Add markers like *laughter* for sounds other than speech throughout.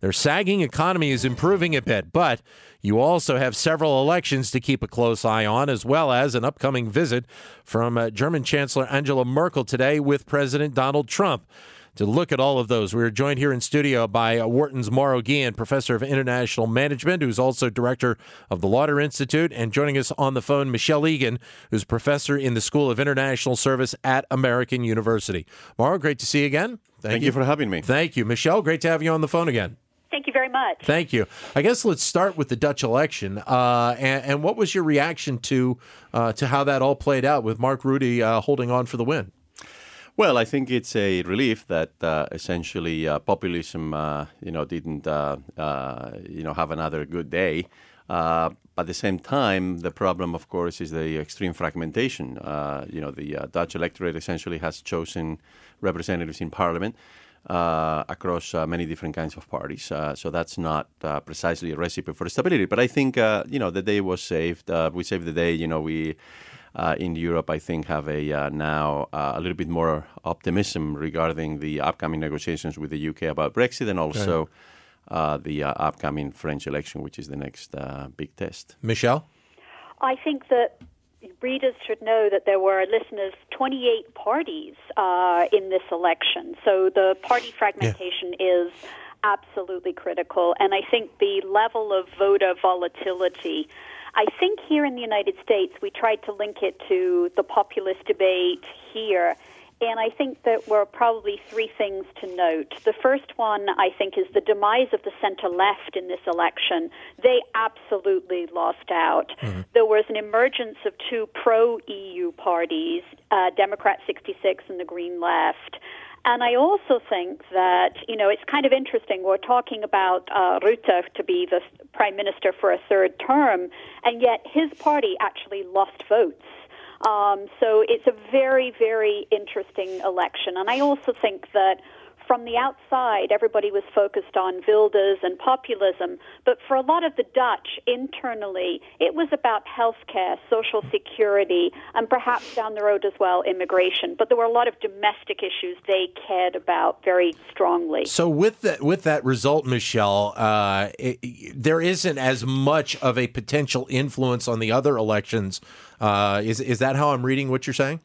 Their sagging economy is improving a bit, but you also have several elections to keep a close eye on, as well as an upcoming visit from uh, German Chancellor Angela Merkel today with President Donald Trump. To look at all of those, we are joined here in studio by uh, Wharton's Mauro Guillen, professor of international management, who's also director of the Lauder Institute, and joining us on the phone, Michelle Egan, who's professor in the School of International Service at American University. Mauro, great to see you again. Thank, Thank you. you for having me. Thank you, Michelle. Great to have you on the phone again. Thank you very much. Thank you. I guess let's start with the Dutch election. Uh, and, and, what was your reaction to uh, to how that all played out with Mark Rutte uh, holding on for the win? Well, I think it's a relief that uh, essentially uh, populism, uh, you know, didn't, you know, have another good day. But at the same time, the problem, of course, is the extreme fragmentation. you know, the Dutch electorate essentially has chosen representatives in parliament uh, across uh, many different kinds of parties. Uh, so that's not uh, precisely a recipe for stability. But I think uh, you know the day was saved. Uh, we saved the day. You know we. in Europe, I think have a now a little bit more optimism regarding the upcoming negotiations with the UK about Brexit, and also the upcoming French election, which is the next big test. Michelle, I think that readers should know that there were listeners 28 parties uh, in this election. So the party fragmentation yeah. is absolutely critical. And I think the level of voter volatility. I think here in the United States, we tried to link it to the populist debate here. And I think that there were probably three things to note. The first one, I think, is the demise of the center left in this election. They absolutely lost out. Mm-hmm. There was an emergence of two pro EU parties, uh, Democrat 66 and the Green Left. And I also think that, you know, it's kind of interesting. We're talking about uh, Rutte to be the prime minister for a third term, and yet his party actually lost votes. Um, so it's a very, very interesting election. And I also think that from the outside, everybody was focused on Wilders and populism, but for a lot of the Dutch internally, it was about healthcare, social security, and perhaps down the road as well, immigration. But there were a lot of domestic issues they cared about very strongly. So with that, with that result, Michelle, uh, it, there isn't as much of a potential influence on the other elections. Uh, is is that how I'm reading what you're saying?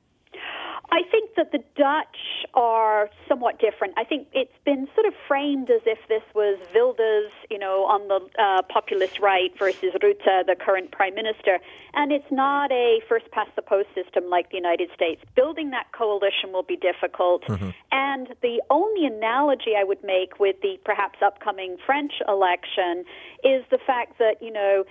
I think that the Dutch are somewhat different. I think it's been sort of framed as if this was Wilders, you know, on the uh, populist right versus Rutte, the current prime minister. And it's not a first past the post system like the United States. Building that coalition will be difficult. Mm-hmm. And the only analogy I would make with the perhaps upcoming French election is the fact that, you know,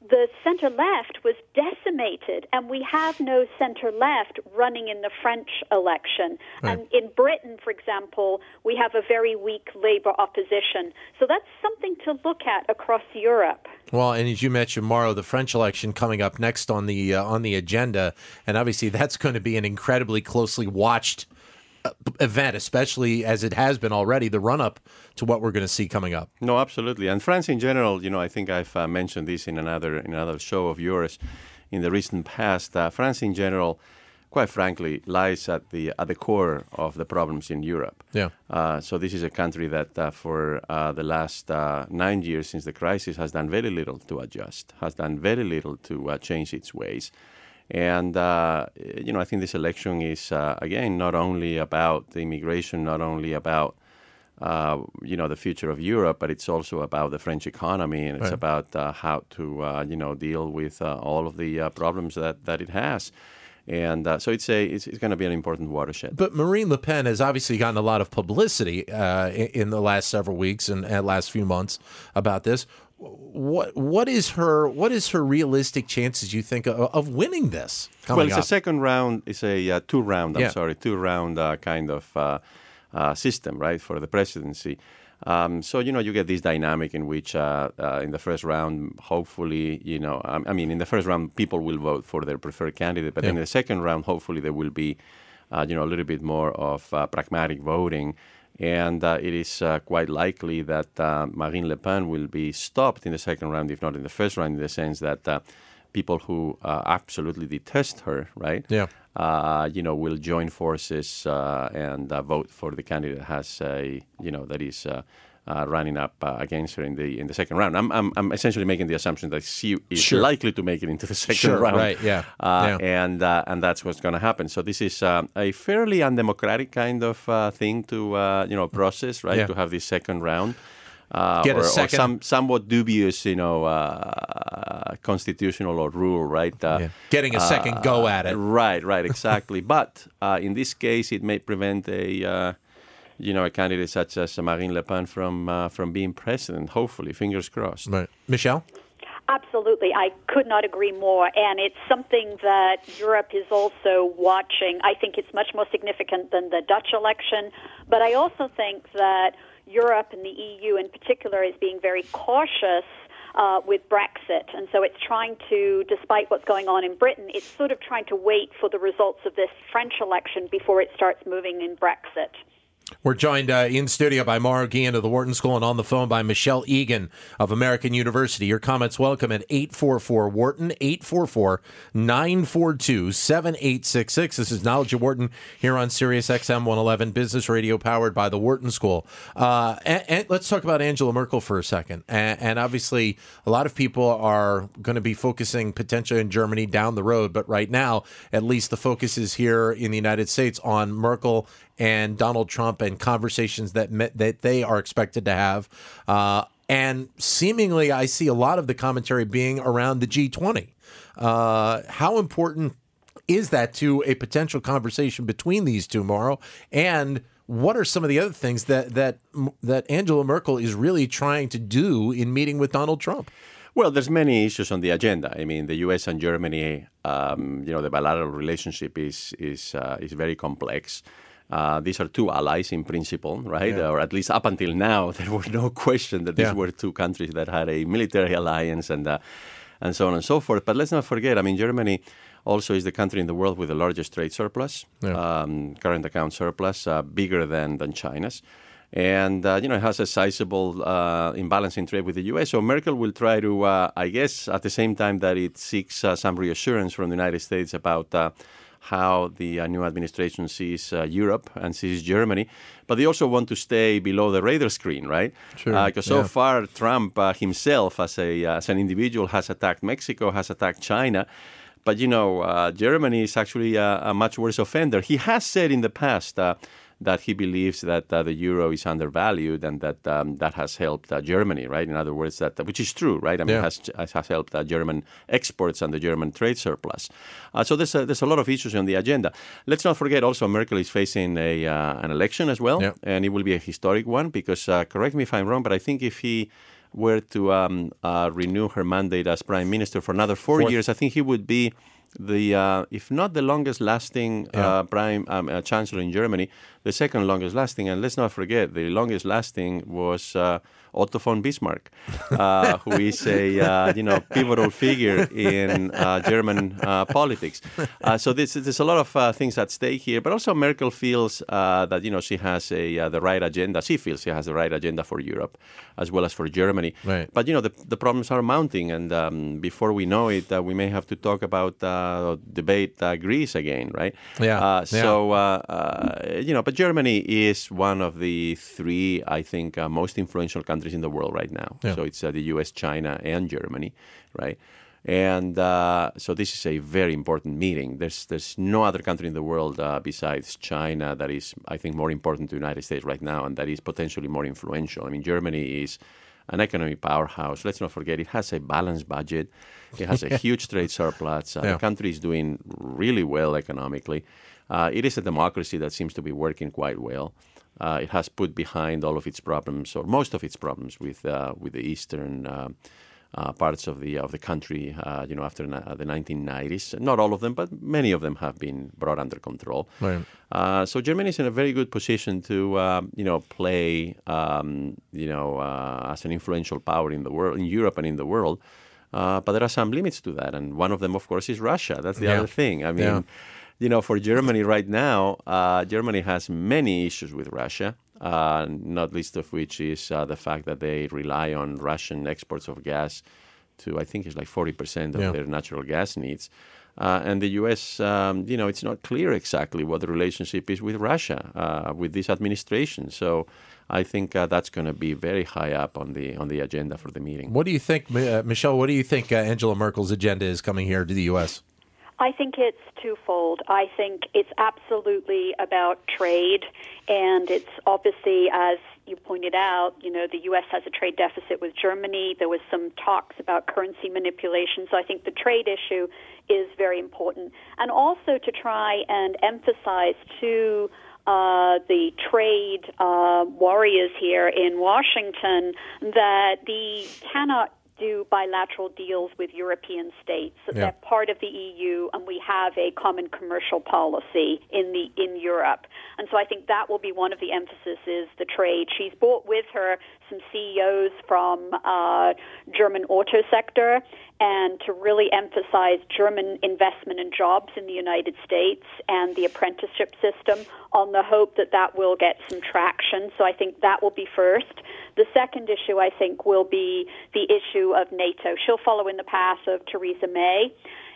the center left was decimated, and we have no center left running in the French election. Right. And in Britain, for example, we have a very weak labor opposition. So that's something to look at across Europe. Well, and as you mentioned, Mauro, the French election coming up next on the uh, on the agenda, and obviously *laughs* that's going to be an incredibly closely watched event, especially as it has been already, the run up to what we're going to see coming up. No, absolutely. And France in general, you know, I think I've uh, mentioned this in another in another show of yours in the recent past. Uh, France in general, quite frankly, lies at the at the core of the problems in Europe. Yeah. Uh, so this is a country that, uh, for uh, the last uh, nine years since the crisis, has done very little to adjust, has done very little to change its ways. And, uh, you know, I think this election is, uh, again, not only about the immigration, not only about, uh, you know, the future of Europe, but it's also about the French economy and it's right. about uh, how to, uh, you know, deal with uh, all of the problems that, that it has. And so it's a it's, it's going to be an important watershed. But Marine Le Pen has obviously gotten a lot of publicity in, in, the last several weeks and, and last few months about this what what is her what is her realistic chances you think of, of winning this? Well, it's up? a second round. It's a uh, two round. I'm yeah. sorry, two round uh, kind of uh, uh, system, right, for the presidency. Um, so you know you get this dynamic in which uh, uh, in the first round, hopefully, you know, I mean, in the first round, people will vote for their preferred candidate, but yeah. in the second round, hopefully, there will be uh, you know, a little bit more of uh, pragmatic voting. And uh, it is uh, quite likely that uh, Marine Le Pen will be stopped in the second round, if not in the first round, in the sense that uh, people who uh, absolutely detest her, right? Yeah. Uh, you know, will join forces uh, and uh, vote for the candidate has a, you know, that is uh, running up uh, against her in the in the second round. I'm, I'm, I'm essentially making the assumption that she is Sure. likely to make it into the *laughs* second Sure, round. right, yeah, Uh, yeah. And uh, and that's what's going to happen. So this is uh, a fairly undemocratic kind of uh, thing to uh, you know process, right? Yeah. To have this second round. Uh, Get a or, or some somewhat dubious, you know, uh, constitutional or rule, right? Uh, Yeah. Getting a second go at it. Right, right, exactly. *laughs* but uh, in this case, it may prevent a, uh, you know, a candidate such as Marine Le Pen from uh, from being president. Hopefully, fingers crossed. Right. Michelle? Absolutely. I could not agree more. And it's something that Europe is also watching. I think it's much more significant than the Dutch election. But I also think that Europe and the EU in particular is being very cautious. Uh, with Brexit. And so it's trying to, despite what's going on in Britain, it's sort of trying to wait for the results of this French election before it starts moving in Brexit. We're joined uh, in studio by Mauro Guillen of the Wharton School and on the phone by Michelle Egan of American University. Your comments welcome at 844 Wharton, 844 942 7866. This is Knowledge of Wharton here on Sirius XM 111, business radio powered by the Wharton School. Uh, and, and let's talk about Angela Merkel for a second. And, and obviously, a lot of people are going to be focusing potentially in Germany down the road. But right now, at least the focus is here in the United States on Merkel and Donald Trump and conversations that met, that they are expected to have. Uh, and seemingly, I see a lot of the commentary being around the G20. Uh, how important is that to a potential conversation between these two, Mauro? And what are some of the other things that that that Angela Merkel is really trying to do in meeting with Donald Trump? Well, there's many issues on the agenda. I mean, the U.S. and Germany, um, you know, the bilateral relationship is is uh, is very complex. Uh, these are two allies in principle, right? Or at least up until now, *laughs* there was no question that these Yeah. were two countries that had a military alliance and uh, and so on and so forth. But let's not forget, I mean, Germany also is the country in the world with the largest trade surplus, um, current account surplus, uh, bigger than than China's and uh, you know it has a sizable uh, imbalance in trade with the U.S. So Merkel will try to, uh, I guess, at the same time that it seeks uh, some reassurance from the United States about uh, how the uh, new administration sees uh, Europe and sees Germany, but they also want to stay below the radar screen, right? Sure, Because so yeah. far Trump uh, himself, as a as an individual, has attacked Mexico, has attacked China. But you know, uh, Germany is actually a, a much worse offender. He has said in the past uh, that he believes that uh, the euro is undervalued and that um, that has helped uh, Germany, right? In other words, that which is true, right? I mean, Yeah. has has helped uh, German exports and the German trade surplus. Uh, so there's a, there's a lot of issues on the agenda. Let's not forget also Merkel is facing a uh, an election as well, Yeah. and it will be a historic one because uh, correct me if I'm wrong, but I think if he were to um, uh, renew her mandate as prime minister for another four Fourth. years, I think he would be the, uh, if not the longest lasting Yeah. uh, prime um, uh, chancellor in Germany, the second longest lasting. And let's not forget, the longest lasting was uh, Otto von Bismarck, uh, *laughs* who is a uh, you know pivotal figure in uh, German uh, politics. Uh, so this, there's a lot of uh, things at stake here, but also Merkel feels uh, that you know she has a uh, the right agenda. She feels she has the right agenda for Europe as well as for Germany. Right. But you know the, the problems are mounting, and um, before we know it, uh, we may have to talk about uh, debate uh, Greece again, right? Yeah, Uh, yeah. so uh, uh, you know, but Germany is one of the three, I think, uh, most influential countries in the world right now. Yeah. So it's uh, the U.S., China, and Germany, right? And uh, so this is a very important meeting. There's there's no other country in the world uh, besides China that is, I think, more important to the United States right now, and that is potentially more influential. I mean, Germany is an economic powerhouse. Let's not forget it has a balanced budget. It has a *laughs* huge trade surplus. Uh, Yeah. The country is doing really well economically. Uh, it is a democracy that seems to be working quite well. Uh, it has put behind all of its problems, or most of its problems, with uh, with the eastern uh, uh, parts of the of the country. Uh, you know, after na- the 1990s, not all of them, but many of them have been brought under control. Right. Uh, so Germany is in a very good position to, um, you know, play, um, you know, uh, as an influential power in the world, in Europe and in the world. Uh, but there are some limits to that, and one of them, of course, is Russia. That's the Yeah. other thing. I mean, Yeah. You know, for Germany right now, uh, Germany has many issues with Russia. Uh, not least of which is uh, the fact that they rely on Russian exports of gas to, I think, it's like 40% of Yeah. their natural gas needs. Uh, and the U.S., um, you know, it's not clear exactly what the relationship is with Russia, uh, with this administration. So I think uh, that's going to be very high up on the on the agenda for the meeting. What do you think, uh, Michelle? What do you think uh, Angela Merkel's agenda is coming here to the U.S.? I think it's twofold. I think it's absolutely about trade, and it's obviously, as you pointed out, you know, the U.S. has a trade deficit with Germany. There was some talks about currency manipulation. So I think the trade issue is very important. And also to try and emphasize to uh, the trade uh, warriors here in Washington that the cannot do bilateral deals with European states. Yeah. They're part of the EU, and we have a common commercial policy in the in Europe. And so I think that will be one of the emphasis is the trade. She's brought with her some CEOs from uh, German auto sector, and to really emphasize German investment and jobs in the United States and the apprenticeship system on the hope that that will get some traction. So I think that will be first. The second issue, I think, will be the issue of NATO. She'll follow in the path of Theresa May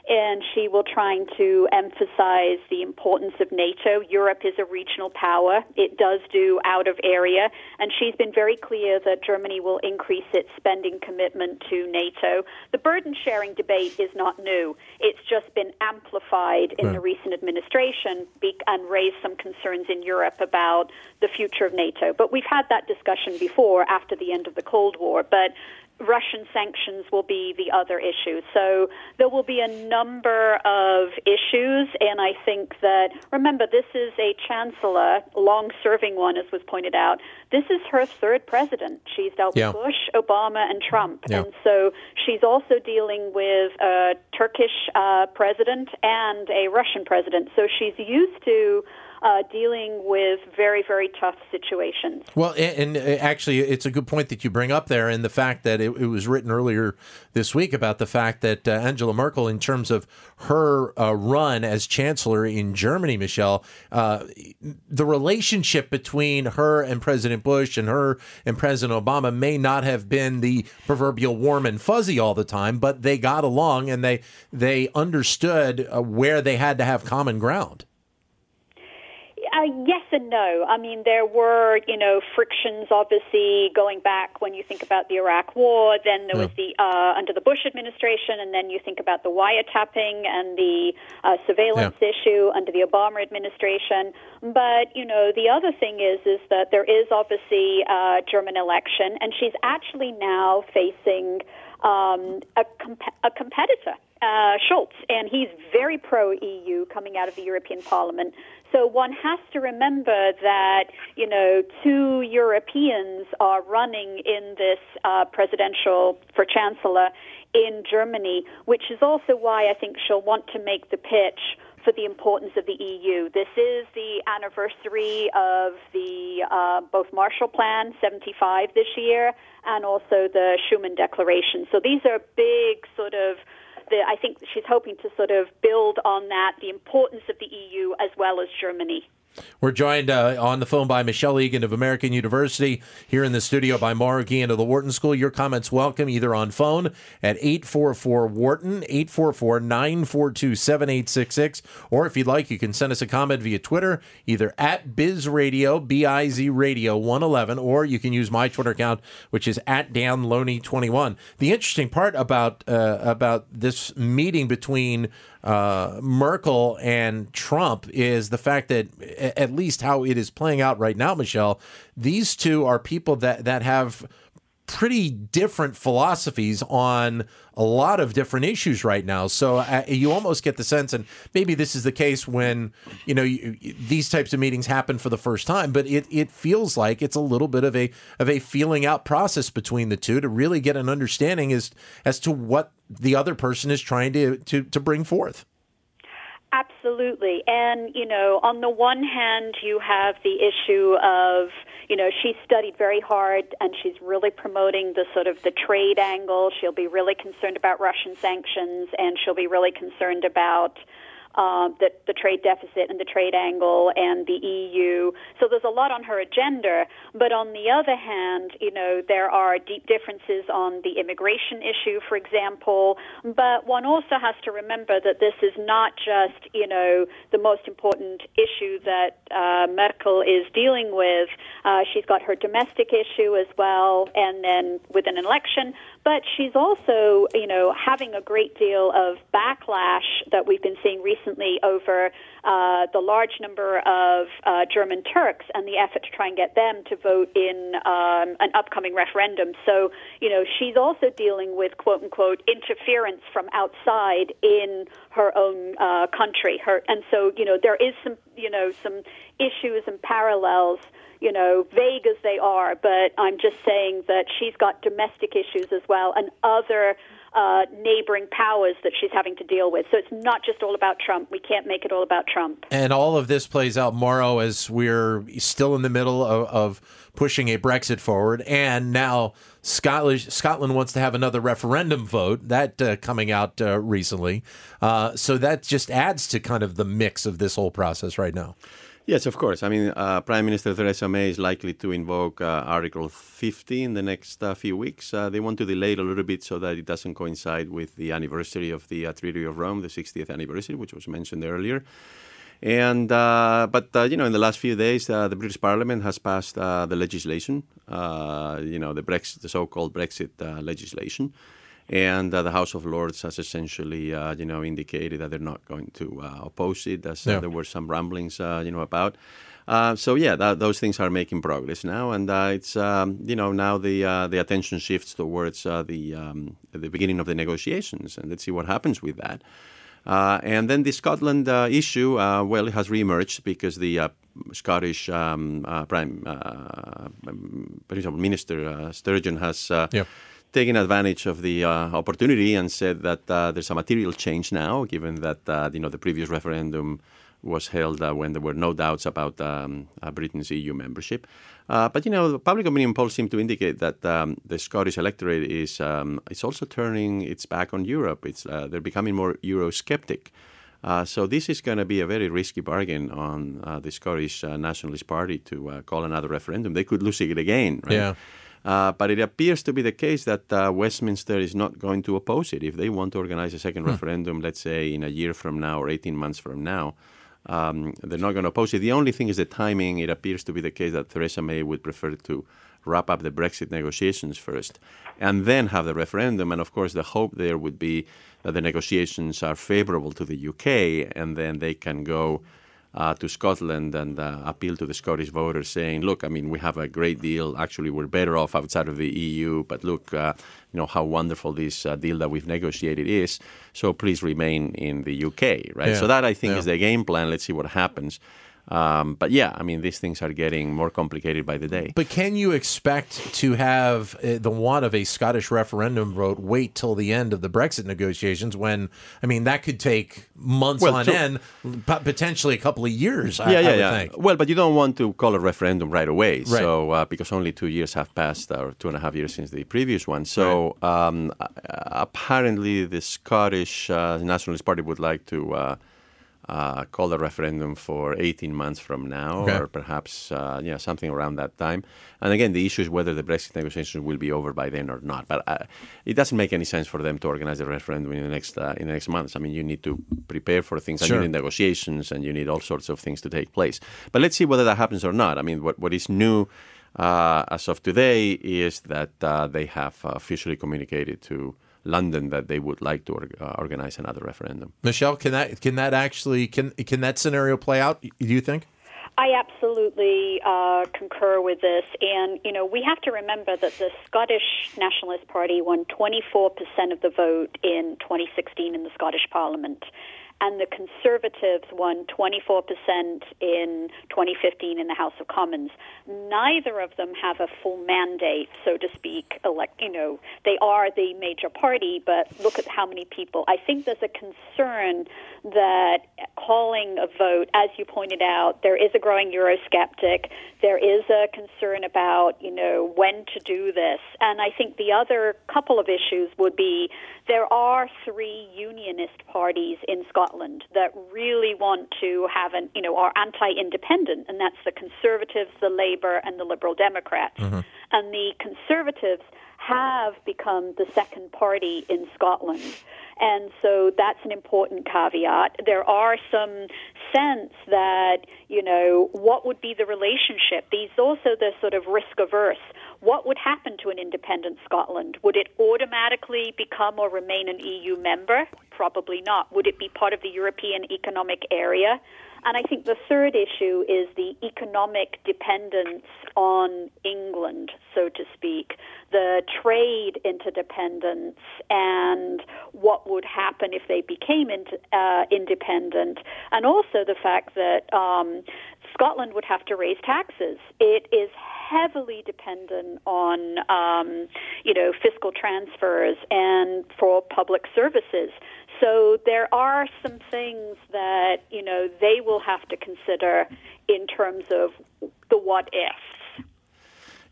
and she will trying to emphasize the importance of NATO. Europe is a regional power. It does do out of area, and she's been very clear that Germany will increase its spending commitment to NATO. The burden sharing debate is not new. It's just been amplified in hmm. the recent administration and raised some concerns in Europe about the future of NATO. But we've had that discussion before after the end of the Cold War. But Russian sanctions will be the other issue. So there will be a number of issues, and I think that, remember, this is a chancellor, long serving one, as was pointed out. This is her third president. She's dealt Yeah. with Bush, Obama, and Trump. Yeah. And so she's also dealing with a Turkish uh, president and a Russian president. So she's used to uh, dealing with very, very tough situations. Well, and, and uh, actually, it's a good point that you bring up there, and the fact that it, it was written earlier this week about the fact that uh, Angela Merkel, in terms of her uh, run as chancellor in Germany, Michelle, uh, the relationship between her and President Bush and her and President Obama may not have been the proverbial warm and fuzzy all the time, but they got along and they they understood uh, where they had to have common ground. Uh, yes and no. I mean, there were, you know, frictions obviously going back when you think about the Iraq War. Then there was the uh, under the Bush administration, and then you think about the wiretapping and the uh, surveillance issue under the Obama administration. But you know, the other thing is is that there is obviously a German election, and she's actually now facing um, a, comp- a competitor, uh, Schulz, and he's very pro EU coming out of the European Parliament. So one has to remember that you know two Europeans are running in this uh, presidential for chancellor in Germany, which is also why I think she'll want to make the pitch for the importance of the EU. This is the anniversary of the uh, both Marshall Plan 75 this year and also the Schuman Declaration. So these are big sort of the, I think she's hoping to sort of build on that, the importance of the EU as well as Germany. We're joined uh, on the phone by Michelle Egan of American University, here in the studio by Mauro Guillen of the Wharton School. Your comments welcome either on phone at 844 Wharton, 844 942 7866, or if you'd like, you can send us a comment via Twitter, either at Biz Radio, B I Z Radio 111, or you can use my Twitter account, which is at Dan Loney 21. The interesting part about, uh, about this meeting between uh, Merkel and Trump is the fact that, at least how it is playing out right now, Michelle, these two are people that, that have pretty different philosophies on a lot of different issues right now. So uh, you almost get the sense, and maybe this is the case when you know you, these types of meetings happen for the first time, but it it feels like it's a little bit of a of a feeling out process between the two to really get an understanding as as to what the other person is trying to to to bring forth. Absolutely. And, you know, on the one hand, you have the issue of, you know, she's studied very hard and she's really promoting the sort of the trade angle. She'll be really concerned about Russian sanctions and she'll be really concerned about uh, the, the trade deficit and the trade angle and the EU. So there's a lot on her agenda. But on the other hand, you know, there are deep differences on the immigration issue, for example. But one also has to remember that this is not just, you know, the most important issue that uh, Merkel is dealing with. Uh, she's got her domestic issue as well, and then with an election. But she's also, you know, having a great deal of backlash that we've been seeing recently over uh, the large number of uh, German Turks and the effort to try and get them to vote in um, an upcoming referendum. So, you know, she's also dealing with quote unquote interference from outside in her own uh, country. Her, and so, you know, there is some, you know, some issues and parallels you know, vague as they are, but I'm just saying that she's got domestic issues as well and other uh, neighboring powers that she's having to deal with. So it's not just all about Trump. We can't make it all about Trump. And all of this plays out, Mauro, as we're still in the middle of, of pushing a Brexit forward. And now Scotland, Scotland wants to have another referendum vote, that uh, coming out uh, recently. Uh, so that just adds to kind of the mix of this whole process right now. Yes, of course. I mean, uh, Prime Minister Theresa May is likely to invoke uh, Article 50 in the next uh, few weeks. Uh, they want to delay it a little bit so that it doesn't coincide with the anniversary of the uh, Treaty of Rome, the 60th anniversary, which was mentioned earlier. And uh, but you know, in the last few days, the British Parliament has passed the legislation. you know, the Brexit, the so-called Brexit legislation and uh, the House of Lords has essentially, uh, you know, indicated that they're not going to uh, oppose it, as uh, yeah. there were some rumblings, uh, you know, about. Uh, so yeah, that, those things are making progress now, and it's um, you know now the the attention shifts towards the um, the beginning of the negotiations, and let's see what happens with that. and then the Scotland issue, well, it has reemerged because the Scottish um, Prime Minister Sturgeon has. Yeah taken advantage of the uh, opportunity and said that uh, there's a material change now, given that uh, you know the previous referendum was held uh, when there were no doubts about um, uh, Britain's EU membership. Uh, but you know, the public opinion polls seem to indicate that um, the Scottish electorate is um, it's also turning its back on Europe. It's they're becoming more Eurosceptic. so this is going to be a very risky bargain on the Scottish Nationalist Party to call another referendum. They could lose it again, right? Yeah. Uh, but it appears to be the case that uh, Westminster is not going to oppose it. If they want to organize a second hmm. referendum, let's say in a year from now or 18 months from now, um, they're not going to oppose it. The only thing is the timing. It appears to be the case that Theresa May would prefer to wrap up the Brexit negotiations first and then have the referendum. And of course, the hope there would be that the negotiations are favorable to the UK and then they can go uh, to Scotland and uh, appeal to the Scottish voters, saying, "Look, I mean, we have a great deal. Actually, we're better off outside of the EU. But look, uh, you know how wonderful this uh, deal that we've negotiated is. So please remain in the UK, right? Yeah. So that I think yeah. is the game plan. Let's see what happens." Um, but yeah, I mean, these things are getting more complicated by the day. But can you expect to have uh, the want of a Scottish referendum vote wait till the end of the Brexit negotiations when, I mean, that could take months well, on to, end, potentially a couple of years, yeah, I, yeah, I yeah. Think. Well, but you don't want to call a referendum right away. Right. So, uh, because only two years have passed, or two and a half years since the previous one. So, right. um, apparently, the Scottish uh, Nationalist Party would like to uh, uh, call a referendum for 18 months from now, okay. or perhaps uh, yeah something around that time. And again, the issue is whether the Brexit negotiations will be over by then or not. But uh, it doesn't make any sense for them to organize a referendum in the next uh, in the next months. I mean, you need to prepare for things, sure. and you need negotiations, and you need all sorts of things to take place. But let's see whether that happens or not. I mean, what what is new? Uh, as of today, is that uh, they have officially communicated to London that they would like to uh, organize another referendum. Michelle, can that can that actually can can that scenario play out? Do you think? I absolutely uh, concur with this. And, you know, we have to remember that the Scottish Nationalist Party won 24% of the vote in 2016 in the Scottish Parliament and the Conservatives won 24% in 2015 in the House of Commons. Neither of them have a full mandate, so to speak. Elect, you know, they are the major party, but look at how many people. I think there's a concern that calling a vote, as you pointed out, there is a growing Eurosceptic. There is a concern about, you know, when to do this. And I think the other couple of issues would be there are three unionist parties in Scotland Scotland that really want to have an, you know, are anti-independent, and that's the Conservatives, the Labour, and the Liberal Democrats. Mm-hmm. And the Conservatives have become the second party in Scotland. And so that's an important caveat. There are some sense that, you know, what would be the relationship? These also the sort of risk averse. What would happen to an independent Scotland? Would it automatically become or remain an EU member? Probably not. Would it be part of the European Economic Area? And I think the third issue is the economic dependence on England, so to speak, the trade interdependence, and what would happen if they became uh, independent, and also the fact that um, Scotland would have to raise taxes. It is heavily dependent on, um, you know, fiscal transfers and for public services. So there are some things that, you know, they will have to consider in terms of the what ifs.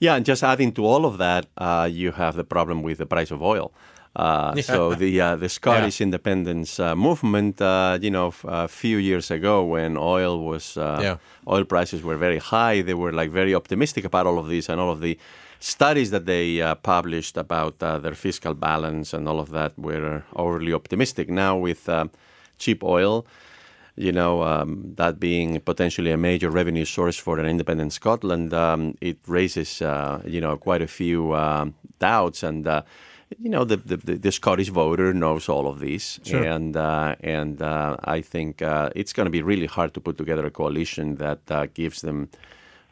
Yeah, and just adding to all of that, uh, you have the problem with the price of oil. Uh, yeah. So the uh, the Scottish yeah. independence uh, movement, uh, you know, a few years ago when oil was uh, yeah. oil prices were very high, they were like very optimistic about all of this and all of the studies that they uh, published about uh, their fiscal balance and all of that were overly optimistic. Now, with uh, cheap oil, you know, um, that being potentially a major revenue source for an independent Scotland, um, it raises, uh, you know, quite a few um, doubts. And, uh, you know, the, the, the, Scottish voter knows all of these. Sure. And, uh, and I think it's going to be really hard to put together a coalition that gives them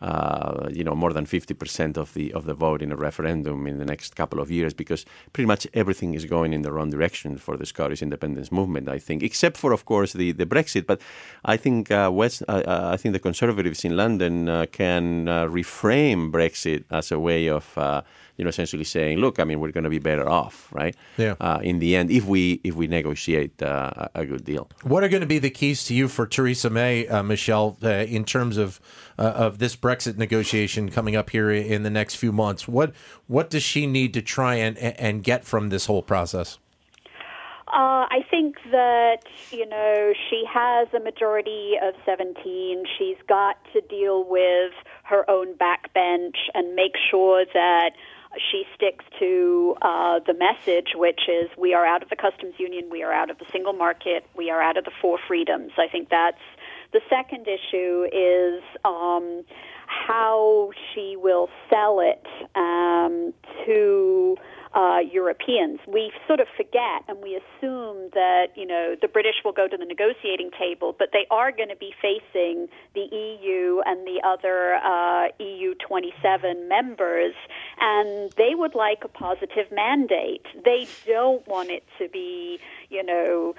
uh, you know, more than 50% of the of the vote in a referendum in the next couple of years, because pretty much everything is going in the wrong direction for the Scottish independence movement. I think, except for, of course, the, the Brexit. But I think uh, West, uh, uh I think the Conservatives in London uh, can reframe Brexit as a way of you know, essentially saying, look, I mean, we're going to be better off, right? Yeah. Uh, in the end, if we if we negotiate uh, a good deal. What are going to be the keys to you for Theresa May, uh, Michelle, uh, in terms of uh, of this Brexit negotiation coming up here in the next few months? What what does she need to try and and get from this whole process? Uh, I think that, you know, she has a majority of 17. She's got to deal with her own backbench and make sure that she sticks to uh, the message, which is we are out of the customs union, we are out of the single market, we are out of the four freedoms. I think that's the second issue is um, how she will sell it um, to uh, Europeans. We sort of forget and we assume that, you know, the British will go to the negotiating table, but they are going to be facing the EU and the other uh, EU 27 members, and they would like a positive mandate. They don't want it to be, you know,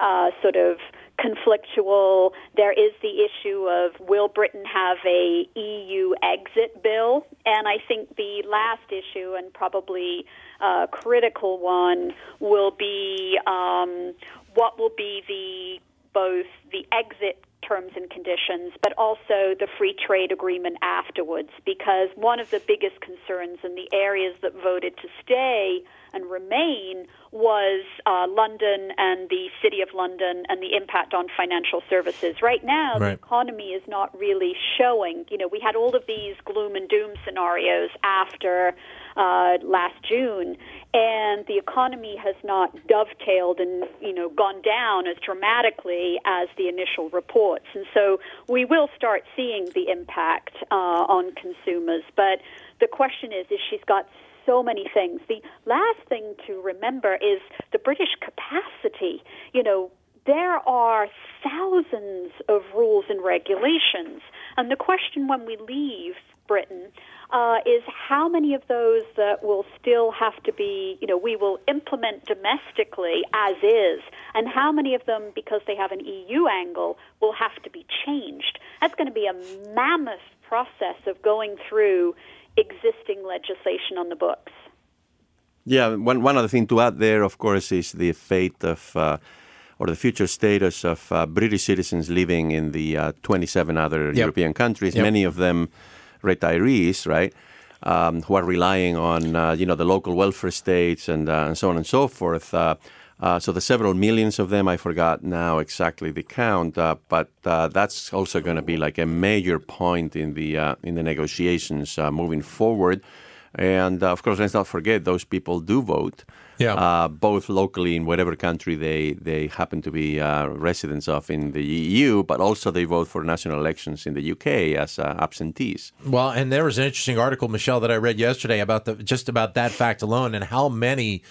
uh, sort of conflictual. There is the issue of will Britain have a EU exit bill? And I think the last issue, and probably uh, critical one will be um, what will be the both the exit terms and conditions, but also the free trade agreement afterwards. Because one of the biggest concerns in the areas that voted to stay and remain was uh, London and the City of London and the impact on financial services. Right now, right. the economy is not really showing. You know, we had all of these gloom and doom scenarios after uh, last June, and the economy has not dovetailed and you know gone down as dramatically as the initial reports. And so we will start seeing the impact uh, on consumers. But the question is, is she's got so many things. The last thing to remember is the British capacity. You know, there are thousands of rules and regulations. And the question when we leave Britain uh, is how many of those that will still have to be, you know, we will implement domestically as is, and how many of them, because they have an EU angle, will have to be changed. That's going to be a mammoth process of going through existing legislation on the books. Yeah, one, one other thing to add there, of course, is the fate of. Uh, or the future status of uh, British citizens living in the uh, 27 other yep. European countries, yep. many of them retirees, right? Um, who are relying on uh, you know the local welfare states and, uh, and so on and so forth. Uh, Uh, so the several millions of them, I forgot now exactly the count, uh, but uh, that's also going to be like a major point in the uh, in the negotiations uh, moving forward. And uh, of course, let's not forget those people do vote, Yeah. uh, both locally in whatever country they, they happen to be uh, residents of in the EU, but also they vote for national elections in the UK as uh, absentees. Well, and there was an interesting article, Michelle, that I read yesterday about the just about that fact alone and how many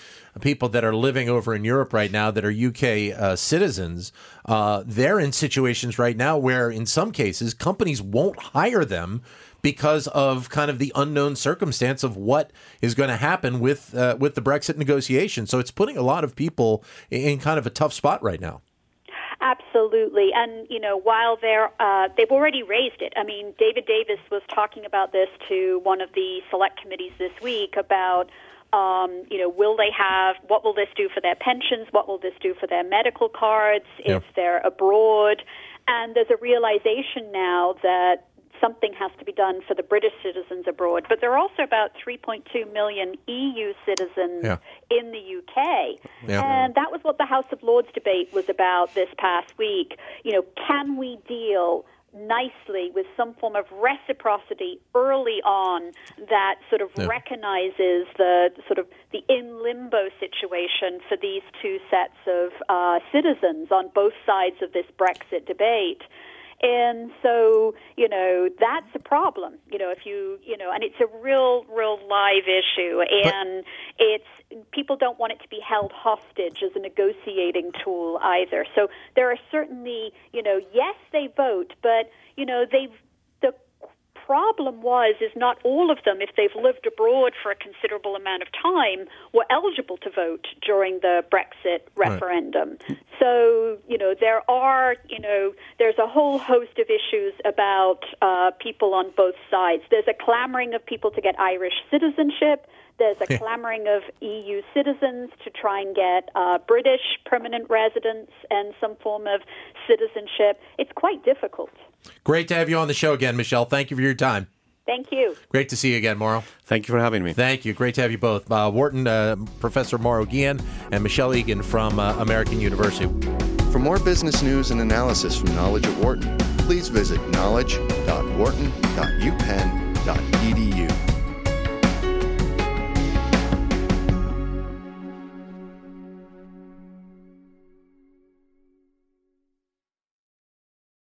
people that are living over in Europe right now that are UK uh, citizens. Uh, they're in situations right now where, in some cases, companies won't hire them because of kind of the unknown circumstance of what is going to happen with uh, with the Brexit negotiation. So it's putting a lot of people in kind of a tough spot right now. Absolutely, and you know, while they're uh, they've already raised it. I mean, David Davis was talking about this to one of the select committees this week about. Um, you know, will they have? What will this do for their pensions? What will this do for their medical cards Yeah. if they're abroad? And there's a realization now that something has to be done for the British citizens abroad. But there are also about 3.2 million EU citizens Yeah. in the UK. Yeah. And that was what the House of Lords debate was about this past week. You know, can we deal nicely with some form of reciprocity early on that sort of Yeah. recognizes the sort of the in limbo situation for these two sets of uh, citizens on both sides of this Brexit debate. And so, you know, that's a problem. You know, if you, you know, and it's a real, real live issue, and it's people don't want it to be held hostage as a negotiating tool either. So there are certainly, you know, yes, they vote, but you know, they've the problem was is not all of them, if they've lived abroad for a considerable amount of time, were eligible to vote during the Brexit referendum. So you know there are you know there's a whole host of issues about uh, people on both sides. There's a clamoring of people to get Irish citizenship. There's a clamoring of EU citizens to try and get uh, British permanent residence and some form of citizenship. It's quite difficult. Great to have you on the show again, Michelle. Thank you for your time. Thank you. Great to see you again, Mauro. Thank you for having me. Thank you. Great to have you both. Uh, Wharton, uh, Professor Mauro Guillen, and Michelle Egan from uh, American University. For more business news and analysis from Knowledge at Wharton, please visit knowledge.wharton.uk